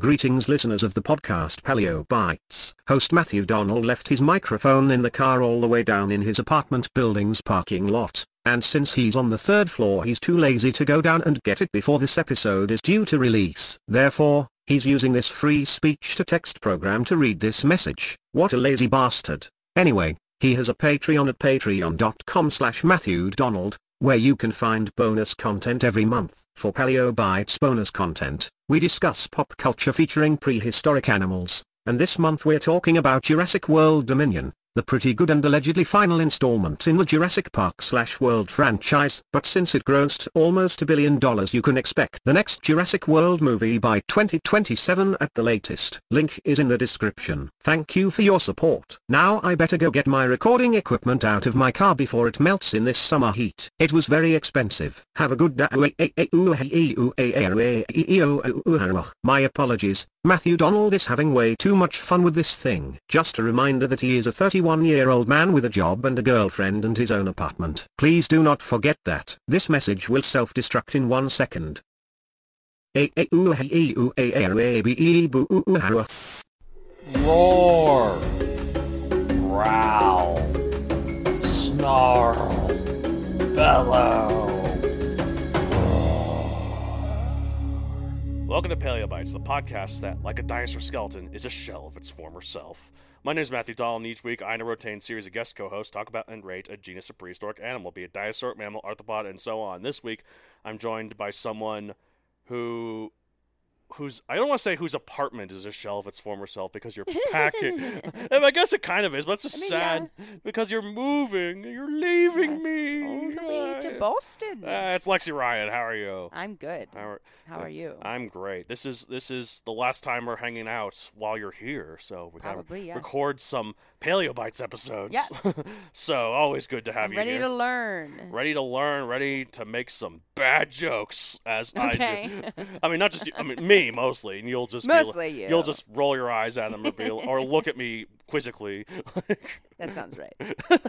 Greetings listeners of the podcast Paleo Bites. Host Matthew Donald left his microphone in the car all the way down in his apartment building's parking lot, and since he's on the third floor he's too lazy to go down and get it before this episode is due to release. Therefore, he's using this free speech-to-text program to read this message. What a lazy bastard. Anyway, he has a Patreon at patreon.com slash Matthew Donald, where you can find bonus content every month. For Paleo Bites bonus content, we discuss pop culture featuring prehistoric animals, and this month we're talking about Jurassic World Dominion, the pretty good and allegedly final installment in the Jurassic Park slash World franchise. But since it grossed almost a billion dollars you can expect the next Jurassic World movie by 2027 at the latest. Link is in the description. Thank you for your support. Now I better go get my recording equipment out of my car before it melts in this summer heat. It was very expensive. Have a good day. My apologies. Matthew Donald is having way too much fun with this thing. Just a reminder that he is a 31-year-old man with a job and a girlfriend and his own apartment. Please do not forget that. This message will self-destruct in one second. Roar. Growl. Snarl. Bellow. Welcome to Paleobites, the podcast that, like a dinosaur skeleton, is a shell of its former self. My name is Matthew Dahl, and each week I and a rotating series of guest co-hosts talk about and rate a genus of prehistoric animal, be it dinosaur, mammal, arthropod, and so on. This week, I'm joined by someone who whose I don't want to say whose apartment is a shell of its former self because you're packing. and I guess it kind of is, but it's just I mean, sad because you're moving, you're leaving Yes, me. all the way to Boston. uh, it's Lexi Ryan. How are you? I'm good. How are, How are you? I'm great. This is this is the last time we're hanging out while you're here, so we gotta Probably, yes. record some Paleo Bites episodes. Yes. so always good to have I'm you ready here. to learn. ready to learn, ready to make some bad jokes, as I do. I mean, not just you, I mean me mostly, and you'll just be Mostly you. You'll just roll your eyes at them or, be, or look at me quizzically. That sounds right.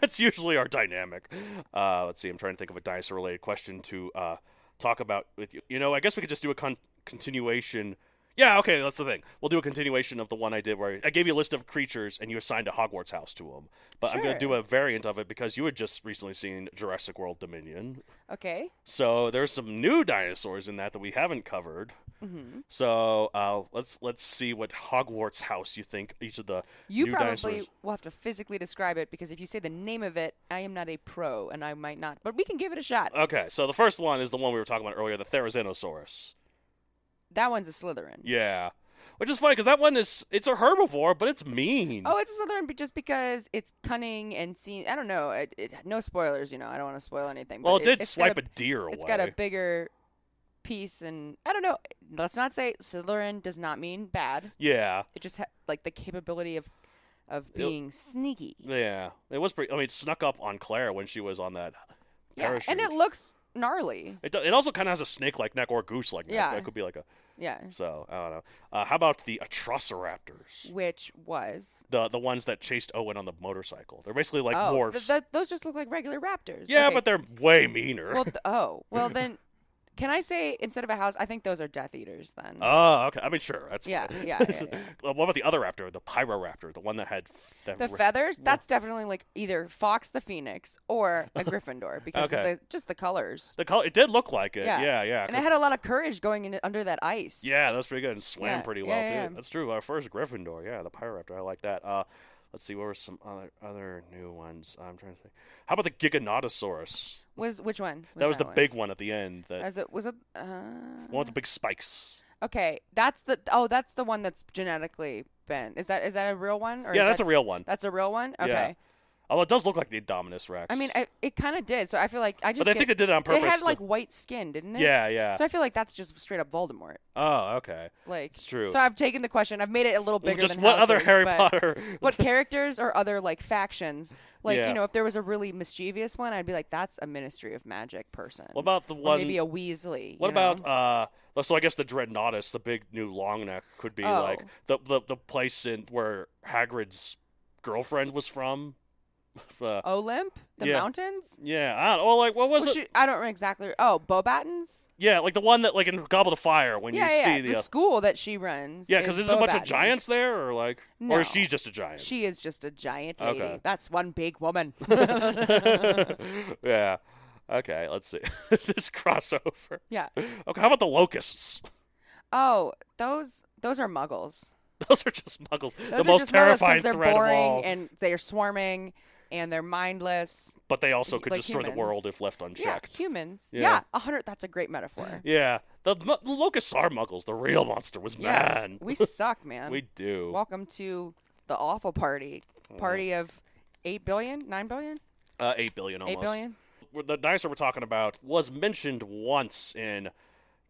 That's usually our dynamic. Uh, let's see. I'm trying to think of a dinosaur-related question to uh, talk about with you. You know, I guess we could just do a con- continuation. Yeah, okay, that's the thing. We'll do a continuation of the one I did where I gave you a list of creatures and you assigned a Hogwarts house to them. But I'm going to do a variant of it because you had just recently seen Jurassic World Dominion. Okay. So there's some new dinosaurs in that that we haven't covered. hmm So uh, let's let's see what Hogwarts house you think each of the You probably dinosaurs. will have to physically describe it because if you say the name of it, I am not a pro and I might not. But we can give it a shot. Okay, so the first one is the one we were talking about earlier, the Therizinosaurus. That one's a Slytherin. Yeah, which is funny because that one is it's a herbivore, but it's mean. Oh, it's a Slytherin just because it's cunning and seems. I don't know. It, it, no spoilers, you know. I don't want to spoil anything. well, it but did swipe got a, deer away. It's got a bigger piece, and I don't know. Let's not say Slytherin does not mean bad. yeah, It just ha- like the capability of of being sneaky. yeah. It was pretty. I mean, it snuck up on Claire when she was on that Yeah, parachute. and it looks gnarly. It, do- it also kind of has a snake-like neck or goose-like neck. Yeah. It could be like a. Yeah, So I don't know. Uh, how about the Atrociraptors? which was The the ones that chased Owen on the motorcycle. They're basically like oh, dwarfs. th- th- those just look like regular raptors. yeah, Okay. but they're way meaner. well, th- oh, well then, Can I say instead of a house, I think those are Death Eaters then. Oh, okay. I mean, sure. That's Yeah, yeah, yeah, yeah. Well, what about the other raptor, the Pyroraptor, the one that had that the ra- feathers, that's definitely like either Fawkes the Phoenix or a Gryffindor because Okay. of the, just the colors. The color, it did look like it. Yeah. Yeah, yeah. And it had a lot of courage going in under that ice. yeah, that was pretty good and swam pretty well too. That's true. Our first Gryffindor, yeah, the Pyroraptor. I like that. Uh, let's see, what were some other other new ones? I'm trying to think. How about the Giganotosaurus? Was which one? that was the one? big one at the end. That Was it? Was it? Uh, one with the big spikes. okay, that's the. Oh, that's the one that's genetically been. Is that is that a real one? Or Yeah, that's that, a real one. That's a real one. Okay. Yeah. Although it does look like the Indominus Rex. I mean, I, it kind of did. So I feel like I just. but I think it did it on purpose. It had to- like white skin, didn't it? yeah, yeah. So I feel like that's just straight up Voldemort. oh, okay. Like It's true. So I've taken the question. I've made it a little Well, bigger Just than what other houses, Harry but Potter? What characters or other like factions? Like Yeah. you know, if there was a really mischievous one, I'd be like, that's a Ministry of Magic person. What about the Or one? maybe a Weasley. What you know? about uh? So I guess the Dreadnoughtus, the big new long neck, could be Oh. like the, the the place in where Hagrid's girlfriend was from. Uh, Olymp, the Yeah. mountains? yeah, I don't. Well, like what was Well, it? she- I don't exactly. Oh, Beauxbatons? yeah, like the one that like in Goblet of Fire when Yeah, you yeah. see The the. uh, school that she runs. yeah, because there's a bunch of giants there, or like, or is she just a giant? She is just a giant lady. Okay. That's one big woman. yeah. Okay, let's see this crossover. yeah. Okay, how about the locusts? Oh, those those are muggles. Those are just muggles. Those the most just muggles terrifying they're threat boring of all. and they're swarming and they're mindless. but they also could like destroy the world if left unchecked. Yeah, humans. Yeah. Yeah, a hundred. That's a great metaphor. Yeah, the, the locusts are muggles. The real monster was Yeah, man. we suck, man. we do. Welcome to the awful party. Party of eight billion, nine billion, Uh, eight billion almost. eight billion. The dinosaur we're talking about was mentioned once in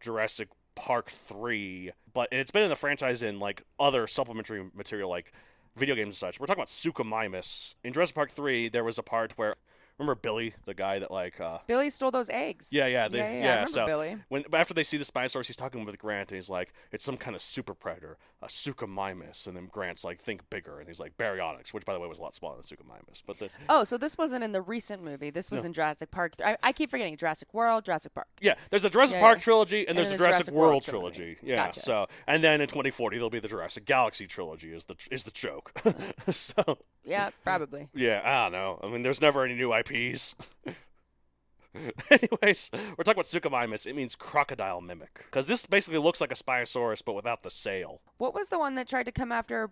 Jurassic Park three, but it's been in the franchise in like other supplementary material, like video games and such. We're talking about Suchomimus. In Jurassic Park three, there was a part where remember Billy, the guy that like uh, Billy stole those eggs. Yeah, yeah, they, yeah, yeah, yeah. remember so Billy. when after they see the Spinosaurus, he's talking with Grant, and he's like, "It's some kind of super predator, a Suchomimus." And then Grant's like, "Think bigger," and he's like, "Baryonyx," which by the way was a lot smaller than Suchomimus. But the Oh, so this wasn't in the recent movie. This was in Jurassic Park. I, I keep forgetting Jurassic World, Jurassic Park. yeah, there's the Jurassic Yeah, Park yeah. trilogy, and, And there's the Jurassic, Jurassic World, World trilogy. trilogy. Yeah, Gotcha. so and then in 2040 there'll be the Jurassic Galaxy trilogy is the is the joke. so Yeah, probably. yeah, I don't know. I mean, there's never any new IPs. Anyways, we're talking about Suchomimus. It means crocodile mimic because this basically looks like a Spinosaurus but without the sail. What was the one that tried to come after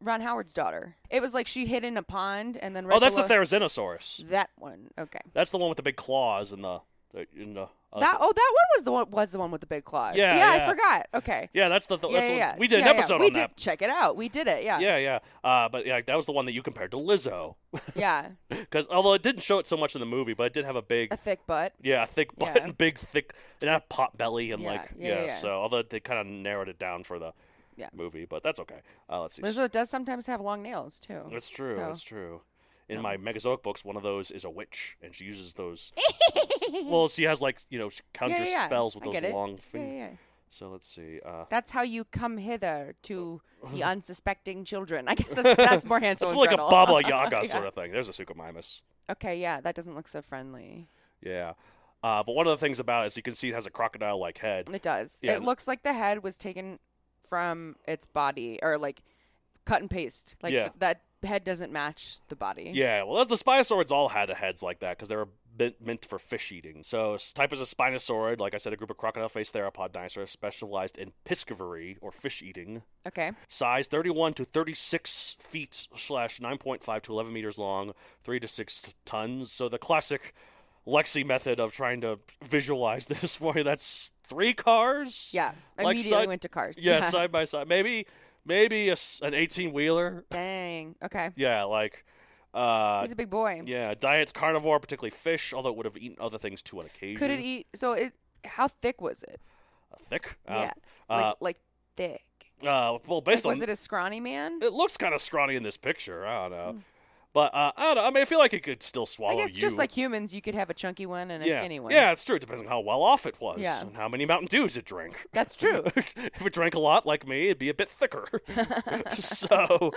Ron Howard's daughter? It was like she hid in a pond and then right oh, that's below- the Therizinosaurus. That one. Okay. That's the one with the big claws and the, the in the. That oh, that one was the one was the one with the big claws. Yeah, yeah, yeah. I forgot. Okay. yeah, that's the. Th- yeah, that's yeah, yeah. We did an yeah. episode we on did, that. Check it out. We did it. Yeah. Yeah, yeah. Uh, but yeah, that was the one that you compared to Lizzo. Yeah. Because although it didn't show it so much in the movie, but it did have a big, A thick butt. yeah, a thick butt, and big, thick, and a pot belly, and Yeah, like, yeah. So although they kind of narrowed it down for the Yeah. movie, but that's okay. Uh, let's see. Lizzo does sometimes have long nails too. That's true. So- That's true. In my Megazoic books, one of those is a witch, and she uses those. well, she has like you know she conjures yeah, yeah. spells with I those long fingers. So let's see. Uh, That's how you come hither to the unsuspecting children. I guess that's, that's more handsome. It's like a Baba Yaga Yeah. sort of thing. There's a Suchomimus. Okay, yeah, that doesn't look so friendly. Yeah. Uh, but one of the things about it is you can see it has a crocodile-like head. It does. Yeah. It looks like the head was taken from its body, or like cut and paste. Like Yeah. th- that head doesn't match the body. Yeah, well, the Spinosaurids all had heads like that because they were meant, meant for fish eating. So, type is a Spinosaurid, like I said, a group of crocodile-faced theropod dinosaurs specialized in piscivory or fish eating. Okay. Size 31 to 36 feet slash 9.5 to 11 meters long, 3 to 6 tons. So the classic Lexi method of trying to visualize this for you. That's three cars. Yeah. Like Immediately side- went to cars. Yeah, side by side. Maybe maybe a an 18 wheeler. Dang. Okay. Yeah, like uh He's a big boy. yeah, diet's carnivore, particularly fish, although it would have eaten other things too on occasion. Could it eat? So it. How thick was it? Uh, thick? Um, yeah. Uh, Like like thick. uh, well, Like, based was it a scrawny man? it looks kind of scrawny in this picture. I don't know. But uh, I don't know. I mean, I feel like it could still swallow. I guess you. just like humans, you could have a chunky one and a yeah. skinny one. Yeah, it's true. It depends on how well off it was Yeah. and how many Mountain Dews it drank. That's true. if it drank a lot like me, it'd be a bit thicker. so,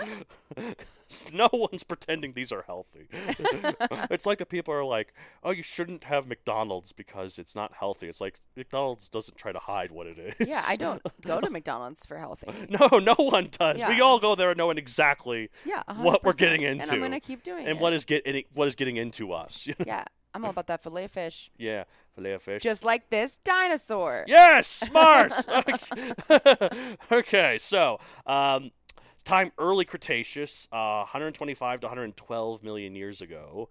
no one's pretending these are healthy. it's like the people are like, "Oh, you shouldn't have McDonald's because it's not healthy." It's like McDonald's doesn't try to hide what it is. Yeah, I don't go to McDonald's for healthy. No, no one does. We all go there knowing exactly Yeah, what we're getting into, and I'm gonna keep doing and it. what is getting what is getting into us. yeah, I'm all about that fillet of fish, yeah, fillet of fish. just like this dinosaur. Yes, Mars. okay, so um, time early Cretaceous, uh, 125 to 112 million years ago.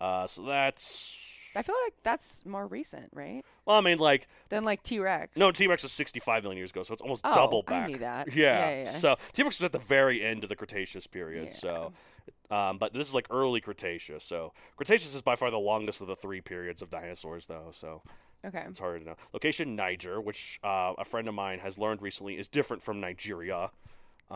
Uh, so that's I feel like that's more recent, right? well, I mean, like Than like T Rex. no, T Rex was 65 million years ago, so it's almost Oh, double I knew that. Yeah. Yeah, yeah, yeah. So T Rex was at the very end of the Cretaceous period. Yeah. So, um, but this is like early Cretaceous. So Cretaceous is by far the longest of the three periods of dinosaurs, though. So Okay. It's hard to know. Location Niger, which uh, a friend of mine has learned recently is different from Nigeria.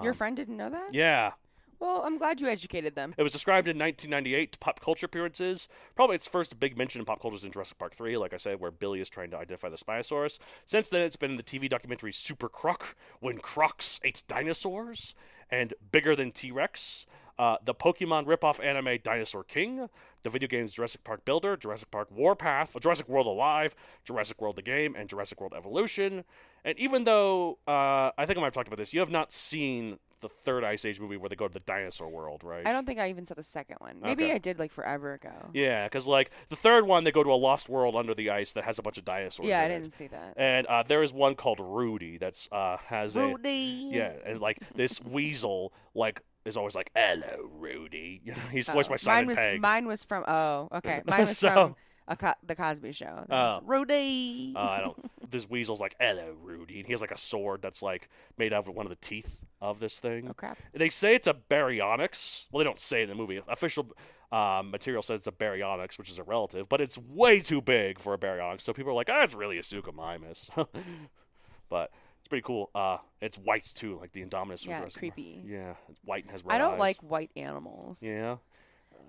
Your friend didn't know that? Um, Yeah. Well, I'm glad you educated them. It was described in 1998 to pop culture appearances. Probably its first big mention in pop culture is in Jurassic Park 3, like I said, where Billy is trying to identify the Spinosaurus. Since then, it's been in the TV documentary Super Croc, when crocs ate dinosaurs, and Bigger Than T Rex, uh, the Pokemon ripoff anime Dinosaur King, the video games Jurassic Park Builder, Jurassic Park Warpath, Jurassic World Alive, Jurassic World the Game, and Jurassic World Evolution. And even though uh, I think I might have talked about this, you have not seen the third Ice Age movie where they go to the dinosaur world, right? I don't think I even saw the second one. Maybe Okay. I did like forever ago. Yeah, because like the third one, they go to a lost world under the ice that has a bunch of dinosaurs. Yeah, I in it. didn't see that. And uh, there is one called Rudy that's uh, has a Rudy. a yeah, and like this weasel like is always like hello Rudy. You know, he's voiced by Oh, Simon mine was Pegg. mine was from oh okay mine was So- from a co- the Cosby Show. Oh. Rudy. Uh, I don't. This weasel's like hello Rudy, and he has like a sword that's like made out of one of the teeth of this thing. oh crap! They say it's a baryonyx. Well, they don't say it in the movie. Official um, material says it's a baryonyx, which is a relative, but it's way too big for a baryonyx. So people are like, ah, it's really a suchomimus. but it's pretty cool. Uh, it's white too, like the Indominus. Yeah, creepy. Yeah, it's white and has red I don't eyes. like white animals. Yeah.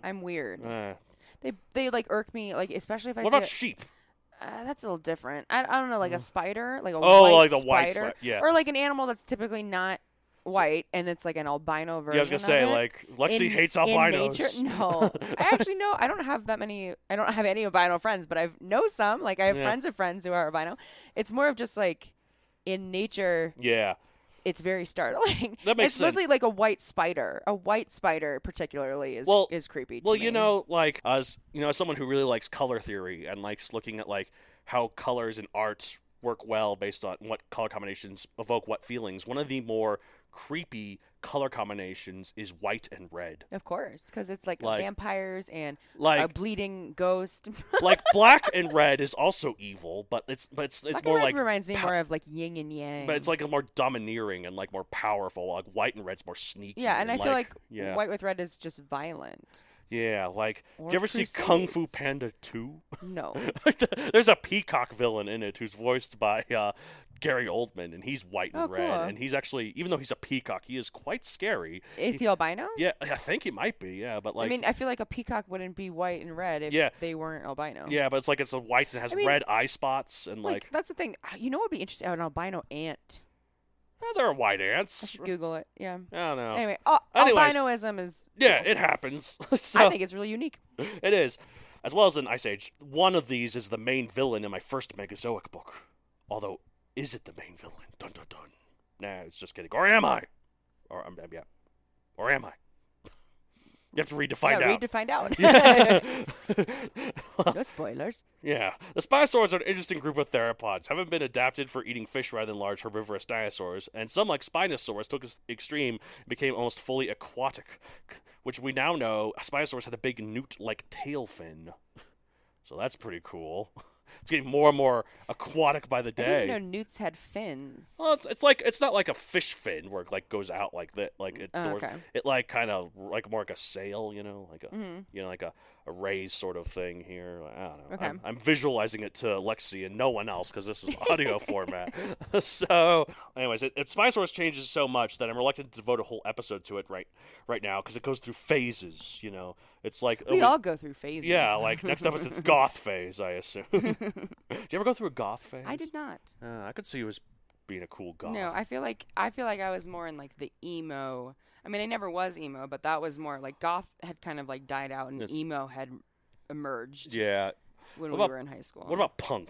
I'm weird. Uh, They they like irk me like especially if I what see about a- sheep? uh, that's a little different. I, I don't know like a spider like a Oh, white like the white spider yeah. or like an animal that's typically not white and it's like an albino version. Yeah, I was gonna say like Lexi in, hates in albinos. nature. No, I actually know. I don't have that many. I don't have any albino friends, but I know some. Like I have Yeah. friends of friends who are albino. It's more of just like in nature, yeah. it's very startling. That makes it's mostly sense. like a white spider. A white spider, particularly, is Well- is creepy. to Well, you me. know, like as you know, as someone who really likes color theory and likes looking at like how colors in art work well based on what color combinations evoke what feelings. One of the more creepy color combinations is white and red. Of course, because it's like, Like- vampires and like a bleeding ghost. like black and red is also evil, but it's but it's it's Black more and like reminds me more of like yin and yang. but it's like a more domineering and like more powerful. Like white and red's more sneaky. yeah, and I feel like yeah, white with red is just violent. Yeah. Like, Or did you ever see Kung Fu Crusades. Panda two? No, There's a peacock villain in it who's voiced by uh, Gary Oldman, and he's white and Oh, red, cool. and he's actually, even though he's a peacock, he is quite scary. is he albino? Yeah, I think he might be. Yeah, but like, I mean, I feel like a peacock wouldn't be white and red if Yeah. they weren't albino. yeah, but it's like it's a white and has I mean, red eye spots, and Like, like, that's the thing. You know what would be interesting? An albino ant. Eh, there are white I ants. should Google it. Yeah. I don't know. Anyway, al- Anyways. albinoism is. yeah, it happens. so, I think it's really unique. it is, as well as in Ice Age. One of these is the main villain in my first Megazoic book. Although, is it the main villain? Dun dun dun. Nah, it's just kidding. Or am I? Or um, yeah. Or am I? You have to read to find yeah, out. read to find out. no spoilers. yeah. The Spinosaurs are an interesting group of theropods, having been adapted for eating fish rather than large herbivorous dinosaurs, and some, like Spinosaurus, took extreme and became almost fully aquatic, which we now know Spinosaurus had a big newt like tail fin. So that's pretty cool. It's getting more and more aquatic by the I day. didn't know newts had fins. Well, it's, it's like it's not like a fish fin where it like goes out like that, like it. Oh, okay. It like kind of like more like a sail, you know, like a Mm-hmm. you know like a, a raised sort of thing here. I don't know. Okay. I'm, I'm visualizing it to Lexi and no one else because this is audio format. so, anyways, it, it Spinosaurus changes so much that I'm reluctant to devote a whole episode to it right right now because it goes through phases. You know, it's like We oh, all go through phases. yeah, like next episode it's goth phase, I assume. Do you ever go through a goth phase? I did not. Uh, I could see you as being a cool goth. No, I feel like I feel like I was more in like the emo. I mean, I never was emo, but that was more like goth had kind of like died out and Yes. emo had emerged Yeah. when What we about- were in high school. What about punk?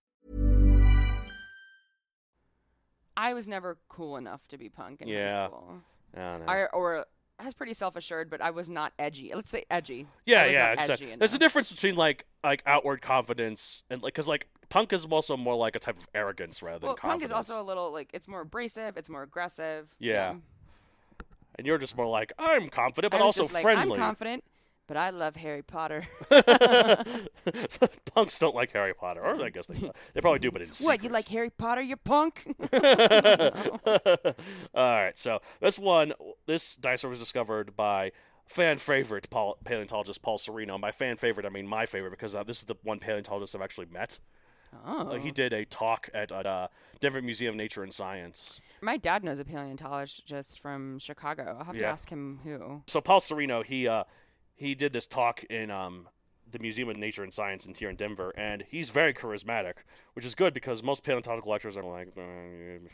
I was never cool enough to be punk in Yeah. high school. I don't know. I, or I was pretty self-assured, but I was not edgy. Let's say edgy. Yeah, yeah. edgy There's a difference between like like outward confidence and like because like punk is also more like a type of arrogance rather than Well, punk confidence. is also a little like it's more abrasive. It's more aggressive. Yeah. and you're just more like I'm confident, but also like, friendly. I'm confident, but I love Harry Potter. Punks don't like Harry Potter, or I guess they they probably do, but in what? You like Harry Potter? You're punk. All right, so this one, this dinosaur was discovered by fan favorite Paul, paleontologist Paul Sereno. And by fan favorite, I mean my favorite because uh, this is the one paleontologist I've actually met. oh. Uh, he did a talk at uh, Denver Museum of Nature and Science. My dad knows a paleontologist from Chicago. I'll have to ask him who. So Paul Sereno, he uh, he did this talk in um, the Museum of Nature and Science in here in Denver, and he's very charismatic, which is good because most paleontological lectures are like, uh,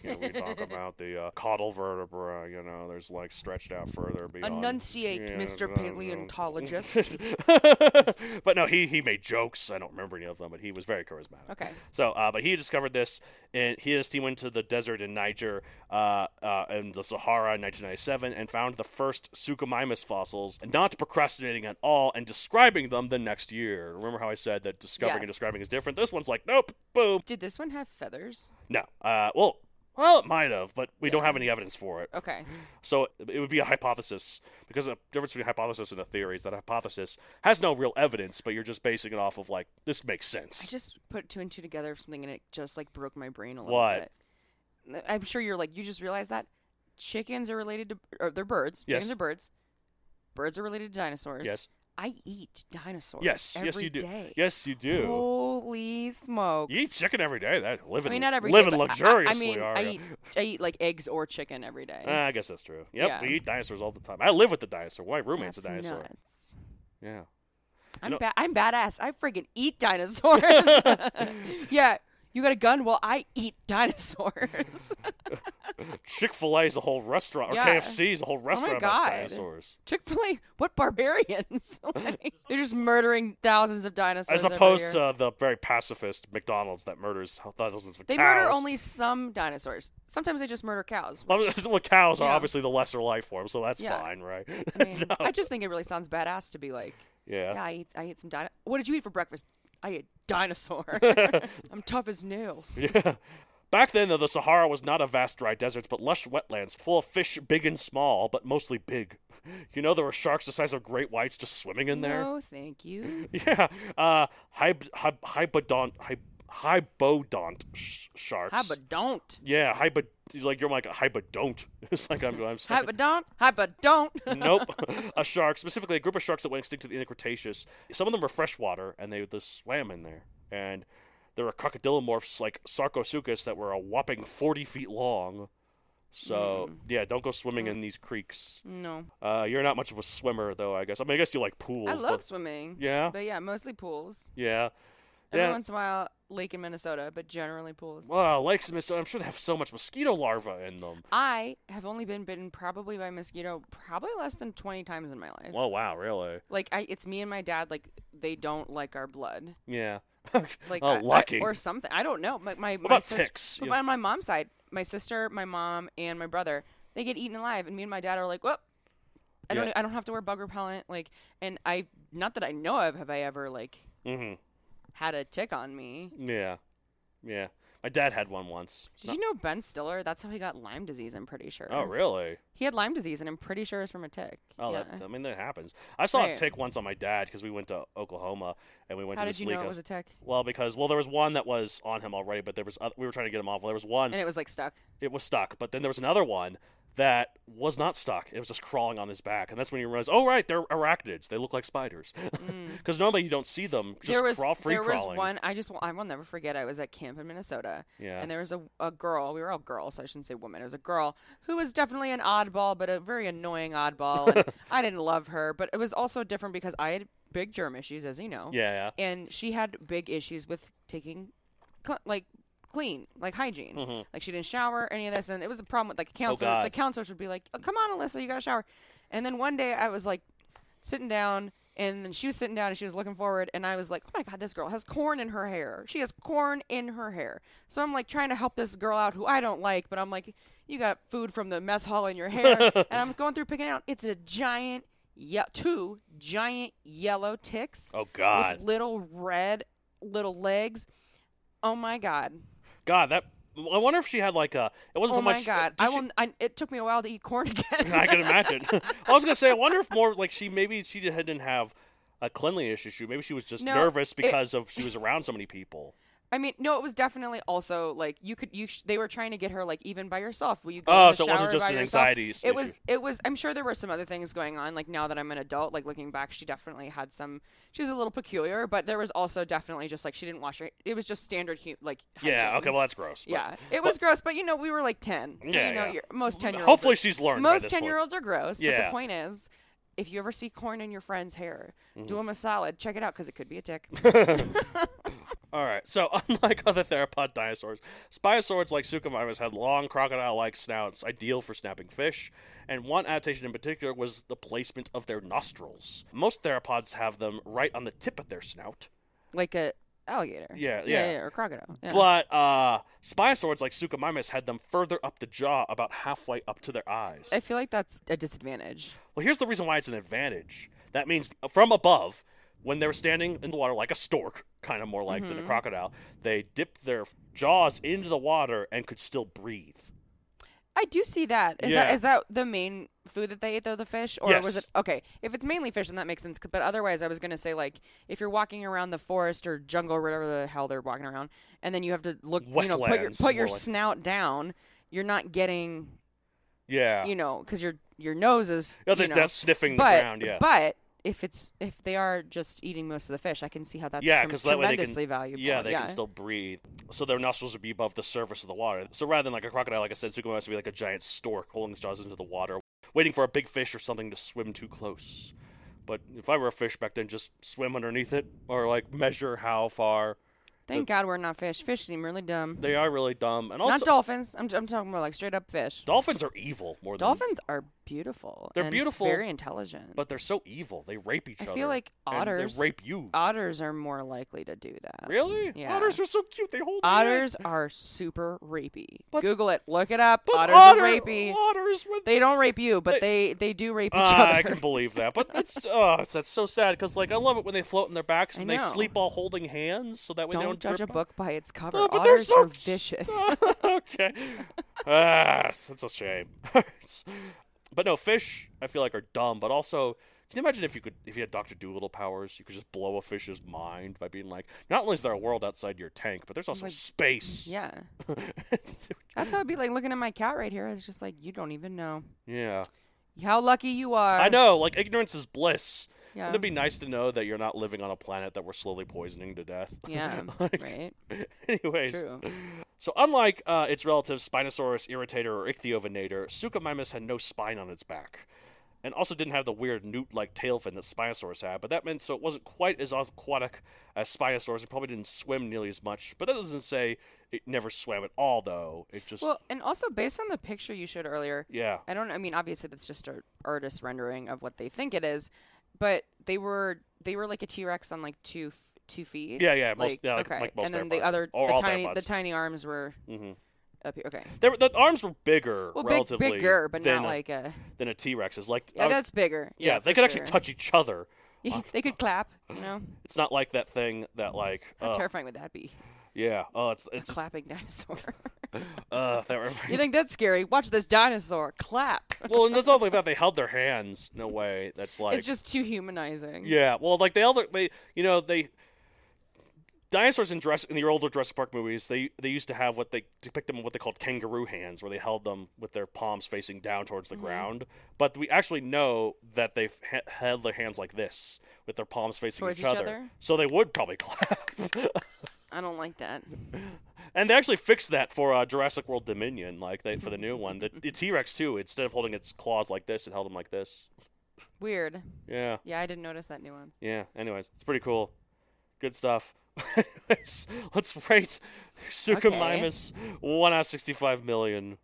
you know, we talk about the uh, caudal vertebra, you know, there's like stretched out further beyond. Enunciate, Yeah, Mr. no, no. Paleontologist. but no, he he made jokes. I don't remember any of them, but he was very charismatic. Okay. So, uh, but he discovered this, and he and his team went to the desert in Niger uh, uh, and the Sahara in 1997 and found the first Suchomimus fossils, not procrastinating at all and describing them the next year. Remember how I said that discovering and describing is different? This one's like, nope, boom. Did this one have feathers? No. Uh, well, well, it might have, but we don't have any evidence for it. Okay. So it would be a hypothesis because the difference between a hypothesis and a theory is that a hypothesis has no real evidence, but you're just basing it off of like this makes sense. I just put two and two together of something and it just like broke my brain a little What? bit. I'm sure you're like you just realized that chickens are related to or they're birds. Yes, are birds. Birds are related to dinosaurs. Yes. I eat dinosaurs. yes, every yes you do. day. Yes, you do. Holy smokes! You eat chicken every day. That living, I mean, not every day, living I- luxuriously. I, mean, are I eat, I eat like eggs or chicken every day. Ah, I guess that's true. Yep, Yeah. we eat dinosaurs all the time. I live with the dinosaur. My roommate's That's a dinosaur. nuts. Yeah. I'm know- ba- I'm badass. I friggin' eat dinosaurs. yeah, you got a gun? Well, I eat dinosaurs. Chick Fil A is a whole restaurant, or Yeah. Oh KFC is a whole oh restaurant about God. dinosaurs. Chick Fil A, what barbarians? Like, they're just murdering thousands of dinosaurs. As every opposed year. to the very pacifist McDonald's that murders thousands of they cows. murder only some dinosaurs. Sometimes they just murder cows. Well, well, cows are Yeah. obviously the lesser life form, so that's Yeah. fine, right? I mean. I just think it really sounds badass to be like, yeah. yeah, I eat, I eat some dino. What did you eat for breakfast? I ate dinosaur. I'm tough as nails. Yeah. Back then, though, the Sahara was not a vast dry desert, but lush wetlands full of fish, big and small, but mostly big. You know, there were sharks the size of great whites just swimming in there. No, thank you. Yeah, uh, hyb- hyb- hybodont, hyb- hybodont sh- sharks. Hi, but don't. yeah, hybod. He's like you're like a hybodont. It's like I'm. I'm Hi, but don't. Hi, don't. nope. a shark, specifically a group of sharks that went extinct to the Cretaceous. Some of them were freshwater, and they just swam in there. And there were crocodilomorphs like Sarcosuchus that were a whopping 40 feet long. So, yeah, don't go swimming in these creeks. no. Uh, you're not much of a swimmer, though, I guess. I mean, I guess you like pools. I love but, swimming. Yeah? But yeah, mostly pools. Yeah. Every Yeah. once in a while, lake in Minnesota, but generally pools. Well, lakes in Minnesota, I'm sure they have so much mosquito larvae in them. I have only been bitten probably by mosquito probably less than 20 times in my life. Oh, wow, really? Like I it's me and my dad like they don't like our blood. Yeah. Like oh, I- I- lucky. or something. I don't know. My my, What my about sis- ticks? but You- On my mom's side, my sister, my mom, and my brother, they get eaten alive, and me and my dad are like, "Whoop." I don't. Yeah. I don't have to wear bug repellent. Like, and I, not that I know of, have I ever like hmm had a tick on me. Yeah, yeah. My dad had one once. Did not- you know Ben Stiller? That's how he got Lyme disease. I'm pretty sure. Oh, really? He had Lyme disease, and I'm pretty sure it's from a tick. Oh, yeah. that, I mean, that happens. I saw a Right. tick once on my dad because we went to Oklahoma and we went How to did this you know it house. was a tick? Well, because well, there was one that was on him already, but there was oth- we were trying to get him off. Well, there was one And it was like stuck. it was stuck, but then there was another one that was not stuck. It was just crawling on his back, and that's when you realize, oh right, they're arachnids. They look like spiders. Because normally you don't see them just Mm. there was crawl free there crawling. was one. I just I will never forget. I was at camp in Minnesota. Yeah. And there was a, a girl. We were all girls, so I shouldn't say woman. It was a girl who was definitely an oddball, but a very annoying oddball. And I didn't love her, but it was also different because I had big germ issues, as you know. Yeah, yeah. And she had big issues with taking, like. Clean, like hygiene. Mhm. Like she didn't shower, any of this, and it was a problem with like the counselor. God. the counselors would be like, oh, "Come on, Alyssa, you gotta shower." And then one day I was like sitting down, and then she was sitting down and she was looking forward, and I was like, "Oh my god, this girl has corn in her hair. She has corn in her hair." So I'm like trying to help this girl out who I don't like, but I'm like, "You got food from the mess hall in your hair," and I'm going through picking it out. It's a giant, ye- two giant yellow ticks Oh God, with little red little legs. Oh my god. God, that. I wonder if she had like a. It wasn't Oh so my much. Uh, god! I she- will. I, it took me a while to eat corn again. I can imagine. I was gonna say, I wonder if more like she maybe she didn't have a cleanliness issue. Maybe she was just No, nervous it- because of she was around so many people. I mean, no, it was definitely also like you could you. Sh- they were trying to get her like even by yourself. Will you go? Oh, to the so it wasn't just an anxiety It was. It was. I'm sure there were some other things going on. Like now that I'm an adult, like looking back, she definitely had some. She was a little peculiar, but there was also definitely just like she didn't wash her. It was just standard hu- like. Yeah. hygiene. Okay. Well, that's gross. but- Yeah, it was gross, but you know we were like ten. So Yeah, you know, yeah. you're, most ten year olds. Hopefully, she's learned. most ten year olds are gross. But Yeah. the point is, if you ever see corn in your friend's hair, Mm-hmm. do him a solid. Check it out because it could be a tick. All right. So, unlike other theropod dinosaurs, spinosaurs like Suchomimus had long crocodile-like snouts, ideal for snapping fish. And one adaptation in particular was the placement of their nostrils. Most theropods have them right on the tip of their snout. like a alligator. Yeah, yeah, yeah. or crocodile. Yeah. But uh, spinosaurs like Suchomimus had them further up the jaw, about halfway up to their eyes. I feel like that's a disadvantage. Well, here's the reason why it's an advantage. That means from above, when they're standing in the water like a stork, kind of more like than a Mm-hmm. crocodile, they dipped their jaws into the water and could still breathe. I do see that. Is Yeah. that is that the main food that they ate though, the fish, or was it okay? If it's mainly fish, then that makes sense. But otherwise, I was gonna say like if you're walking around the forest or jungle, or whatever the hell they're walking around, and then you have to look, you know, put your put your like- snout down. You're not getting, Yeah. you know, because your your nose is. Yeah, you know, that sniffing but, the ground, yeah. But if it's if they are just eating most of the fish, I can see how that's yeah, because that way they tremendously can. valuable. Yeah, they can still breathe. So their nostrils would be above the surface of the water. So rather than like a crocodile, like I said, Suchomimus would be like a giant stork holding its jaws into the water, waiting for a big fish or something to swim too close. But if I were a fish back then, just swim underneath it or like measure how far. Thank God we're not fish. Fish seem really dumb. They are really dumb, and also not dolphins. I'm, I'm talking about like straight up fish. dolphins are evil more than Dolphins are beautiful. They're and beautiful, very intelligent. but they're so evil. They rape each I other. I feel like and otters- they rape you. otters are more likely to do that. really? Yeah. Otters are so cute. They hold. Otters are super rapey. But- Google it. Look it up. But otters otter- are rapey. Otters. They don't rape you, but they they do rape each Ah, other. I can believe that, but that's oh, that's so sad because like I love it when they float on their backs and they sleep all holding hands, so that way don't, they don't judge a book by its cover. Oh, but they're otters so are vicious. okay, ah, that's a shame. but no, fish I feel like are dumb, but also. Can you imagine if you could, if you had Doctor Doolittle powers, you could just blow a fish's mind by being like, not only is there a world outside your tank, but there's also Like- space. yeah, that's how it'd be like looking at my cat right here. It's just like you don't even know yeah. how lucky you are. I know, like ignorance is bliss. Yeah. Wouldn't be nice to know that you're not living on a planet that we're slowly poisoning to death? Yeah, Like, right. Anyways, True. So unlike uh, its relatives Spinosaurus irritator or Ichthyovenator, Suchomimus had no spine on its back, and also didn't have the weird newt-like tail fin that Spinosaurus had. But that meant so it wasn't quite as aquatic as Spinosaurus. It probably didn't swim nearly as much. But that doesn't say it never swam at all, though. It just Well, and also based on the picture you showed earlier, yeah. I don't. I mean, obviously that's just an artist rendering of what they think it is, but they were they were like a T Rex on like two two feet. Yeah, yeah, most- Like, yeah, like- okay. like most and then the other, the tiny, the tiny arms were hmm up here. Okay. They were, the arms were bigger, Well, big, relatively, bigger, but not a, like a. than a T Rex is. Like, Yeah, was- that's bigger. yeah, they for could actually touch each other. they could clap. You know, It's not like that thing that like, how uh, terrifying would that be? yeah, oh, it's A it's clapping dinosaur. uh, that reminds. you think that's scary? Watch this dinosaur clap. well, and there's not like that. They held their hands in a way that's like, it's just too humanizing. yeah. Well, like they their- they, you know, they dinosaurs in dress in the older Jurassic Park movies. They they used to have what they depict them in what they called kangaroo hands, where they held them with their palms facing down towards the Mm-hmm. ground. But we actually know that they've ha- held their hands like this, with their palms facing each, each other. other? So they would probably clap. I don't like that. And they actually fixed that for uh, Jurassic World Dominion, like they for the new one. The, the T Rex too. Instead of holding its claws like this, it held them like this. Weird. Yeah, Yeah, I didn't notice that nuance. yeah. Anyways, it's pretty cool. Good stuff. Let's rate Suka Okay. One out of sixty-five million.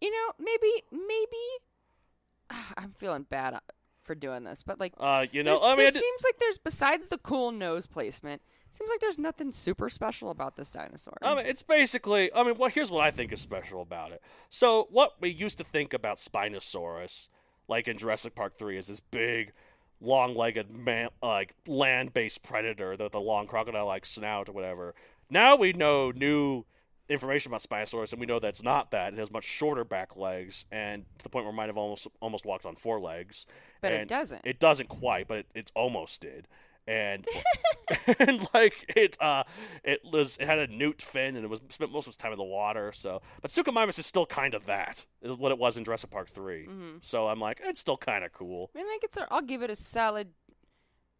You know, maybe, maybe. I'm feeling bad uh, for doing this, but like, Uh, you know, I mean, there I did- seems like there's besides the cool nose placement, seems like there's nothing super special about this dinosaur. I mean, it's basically. I mean, well, here's what I think is special about it. So, what we used to think about Spinosaurus, like in Jurassic Park Three, is this big, long-legged, man, like land-based predator, the, the long crocodile-like snout or whatever. Now we know new information about Spinosaurus, and we know that's not that. It has much shorter back legs, and to the point where it might have almost almost walked on four legs. But it doesn't. It doesn't quite, but it, it almost did. And and like it uh it was it had a newt fin and it was spent most of its time in the water so but Suchomimus is still kind of that is what it was in Jurassic Park 3 Mm-hmm. so I'm like it's still kind of cool I mean, like it's. A, I'll give it a solid.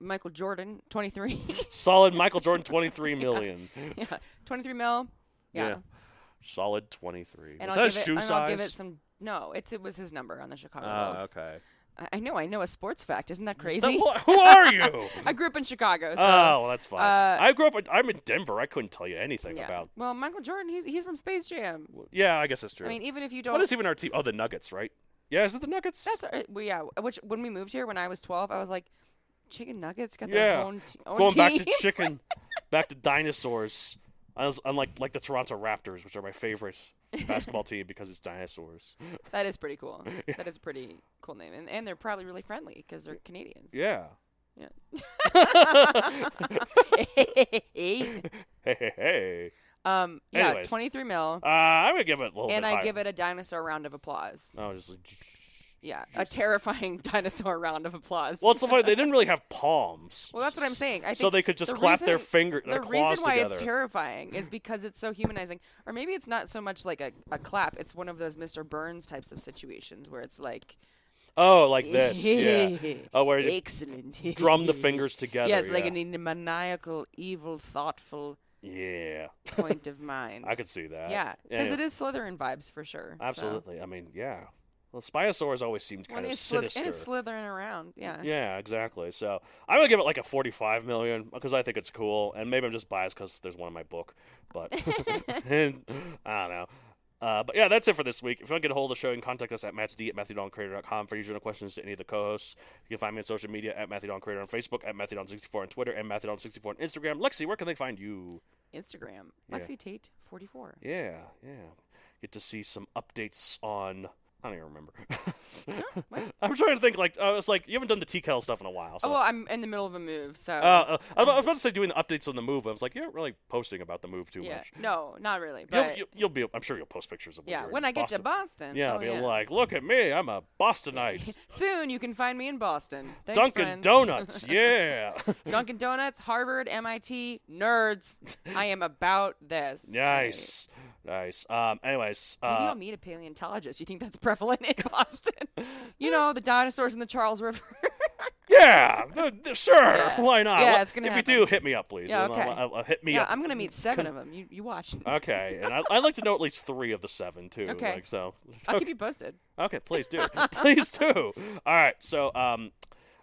Michael Jordan, 23. solid Michael Jordan 23 million yeah, 23 mil. Yeah. solid 23 And was I'll that give a it. shoe and size I'll give it some. No, it's it was his number on the Chicago oh Bulls. okay I, know. I know a sports fact. Isn't that crazy? wh- who are you I grew up in Chicago, so. oh well, that's fine uh, I grew up I'm in Denver I couldn't tell you anything yeah. about Well, Michael Jordan, he's he's from Space Jam. yeah I guess that's true I mean, even if you don't. what is even our team oh the Nuggets right yeah is it the Nuggets That's uh, well, yeah. Which when we moved here when I was 12, I was like, chicken nuggets got Yeah. their own, t- own going back to chicken, back to dinosaurs. I unlike like the Toronto Raptors, which are my favorite basketball team because it's dinosaurs. that is pretty cool. That is a pretty cool name, and and they're probably really friendly because they're Canadians. Yeah. Yeah. Hey, hey, hey. um. Yeah. Anyways. 23 mil, Uh, I'm gonna give it a little and bit I higher. give it a dinosaur round of applause. Oh, just like, Yeah, a terrifying dinosaur round of applause. well, it's so funny. They didn't really have palms. Well, that's what I'm saying. I think so they could just the clap their reason- finger, The their claws reason why together. it's terrifying is because it's so humanizing, or maybe it's not so much like a, a clap. It's one of those Mr. Burns types of situations where it's like oh, like this. Yeah. Oh, where you excellent. drum the fingers together. Yes, like yeah. a maniacal, evil, thoughtful Yeah. point of mind. I could see that. yeah, because yeah. it is Slytherin vibes for sure. so. Absolutely. I mean, yeah. Well, Spinosaurus always seemed kind of it's, slith- sinister. it's slithering around. Yeah. Yeah, exactly. So I'm gonna give it like a 45 million because I think it's cool, and maybe I'm just biased because there's one in my book, but and, I don't know. Uh, but yeah, that's it for this week. If you want to get a hold of the show, you can contact us at matchd at matthewdoncreator.com for usual questions to any of the co-hosts. You can find me on social media at matthewdoncreator on Facebook, at matthewdon64 on Twitter, and matthewdon64 on Instagram. Lexi, where can they find you? Instagram. Lexi Tate, 44. Yeah, yeah. Get to see some updates on. I don't even remember. I'm trying to think. Like, I was like, you haven't done the T kettle stuff in a while. So. Oh well, I'm in the middle of a move, so Uh, uh, I was about to say doing the updates on the move. I was like, you're not really posting about the move too yeah. much. No, not really. You'll, But you'll, you'll be. I'm sure you'll post pictures of. yeah, when I get Boston. to Boston. Yeah, oh, be yes. like, look at me, I'm a Bostonite. Soon you can find me in Boston. Thanks, Dunkin' friends. Donuts, yeah. Dunkin' Donuts, Harvard, MIT, nerds. I am about this. nice, nice. Um. Anyways, Maybe uh, I'll meet a paleontologist. You think that's prevalent in Boston? you know, the dinosaurs in the Charles River. yeah, th- th- sure. Yeah. Why not? Yeah, it's gonna If happen. you do, hit me up, please. Yeah, I'll- okay. I'll- I'll- hit me yeah, up. I'm gonna meet seven of them. You you watch. Okay, and I, I'd like to know at least three of the seven too. Okay. Like so. I'll keep you posted. Okay, please do. please do. All right. So, um,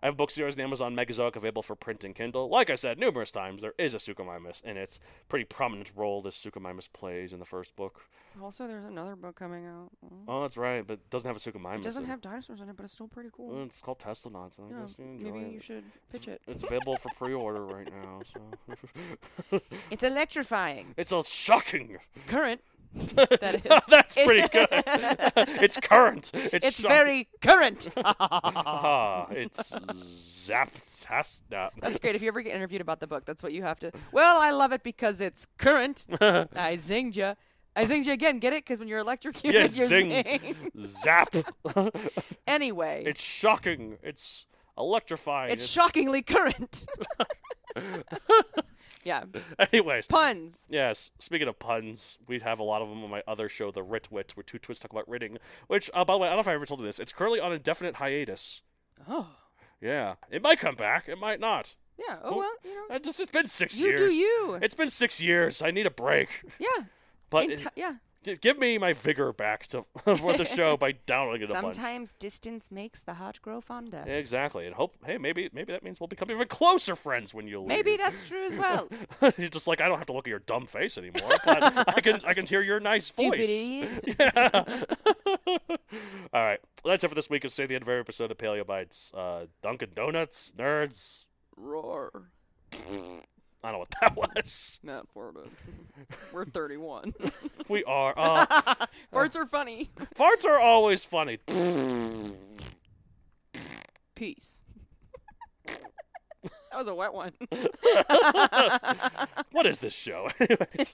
I have book series on Amazon Megazoic available for print and Kindle. Like I said numerous times, there is a Suchomimus, and it's pretty prominent role this Suchomimus plays in the first book. Also, there's another book coming out. Oh, that's right, but it doesn't have a Suchomimus. It doesn't have dinosaurs in it, but it's still pretty cool. Well, It's called Tesla I yeah, guess you enjoy maybe it. you should It's- pitch it. It's available for pre-order right now, so It's electrifying. it's a shocking. Current. that is. That's pretty good. it's current. It's, It's very current. Ah, it's zaptastic. That's great. If you ever get interviewed about the book, that's what you have to. Well, I love it because it's current. I zinged ya. I zinged you again. Get it? Because when you're electrocuted, Yes, you zing. zing. Zap. anyway, it's shocking. It's electrifying. it's shockingly current. Yeah. Anyways, Puns. Yes, speaking of puns, we have a lot of them on my other show, The Rit Wit, where two twits talk about writting. Which, uh, by the way, I don't know if I ever told you this. It's currently on indefinite hiatus. Oh. Yeah, it might come back. It might not. Yeah. Oh well. You know. Just, it's been six You years. do you. It's been six years. I need a break. yeah. But In it- yeah. Gi- give me my vigor back to for the show by downloading it. Sometimes distance makes the heart grow fonder. Exactly, and hope. Hey, maybe maybe that means we'll become even closer friends when you leave. Maybe that's true as well. You're just like I don't have to look at your dumb face anymore, but I can I can hear your nice voice. Yeah. All right, that's it for this week of Say the End of every episode of Paleo Bites. Uh, Dunkin' Donuts, nerds. Roar. I don't know what that was. Not for but We're 31. We are. Uh, Farts are funny. farts are always funny. Peace. that was a wet one. what is this show? Anyways.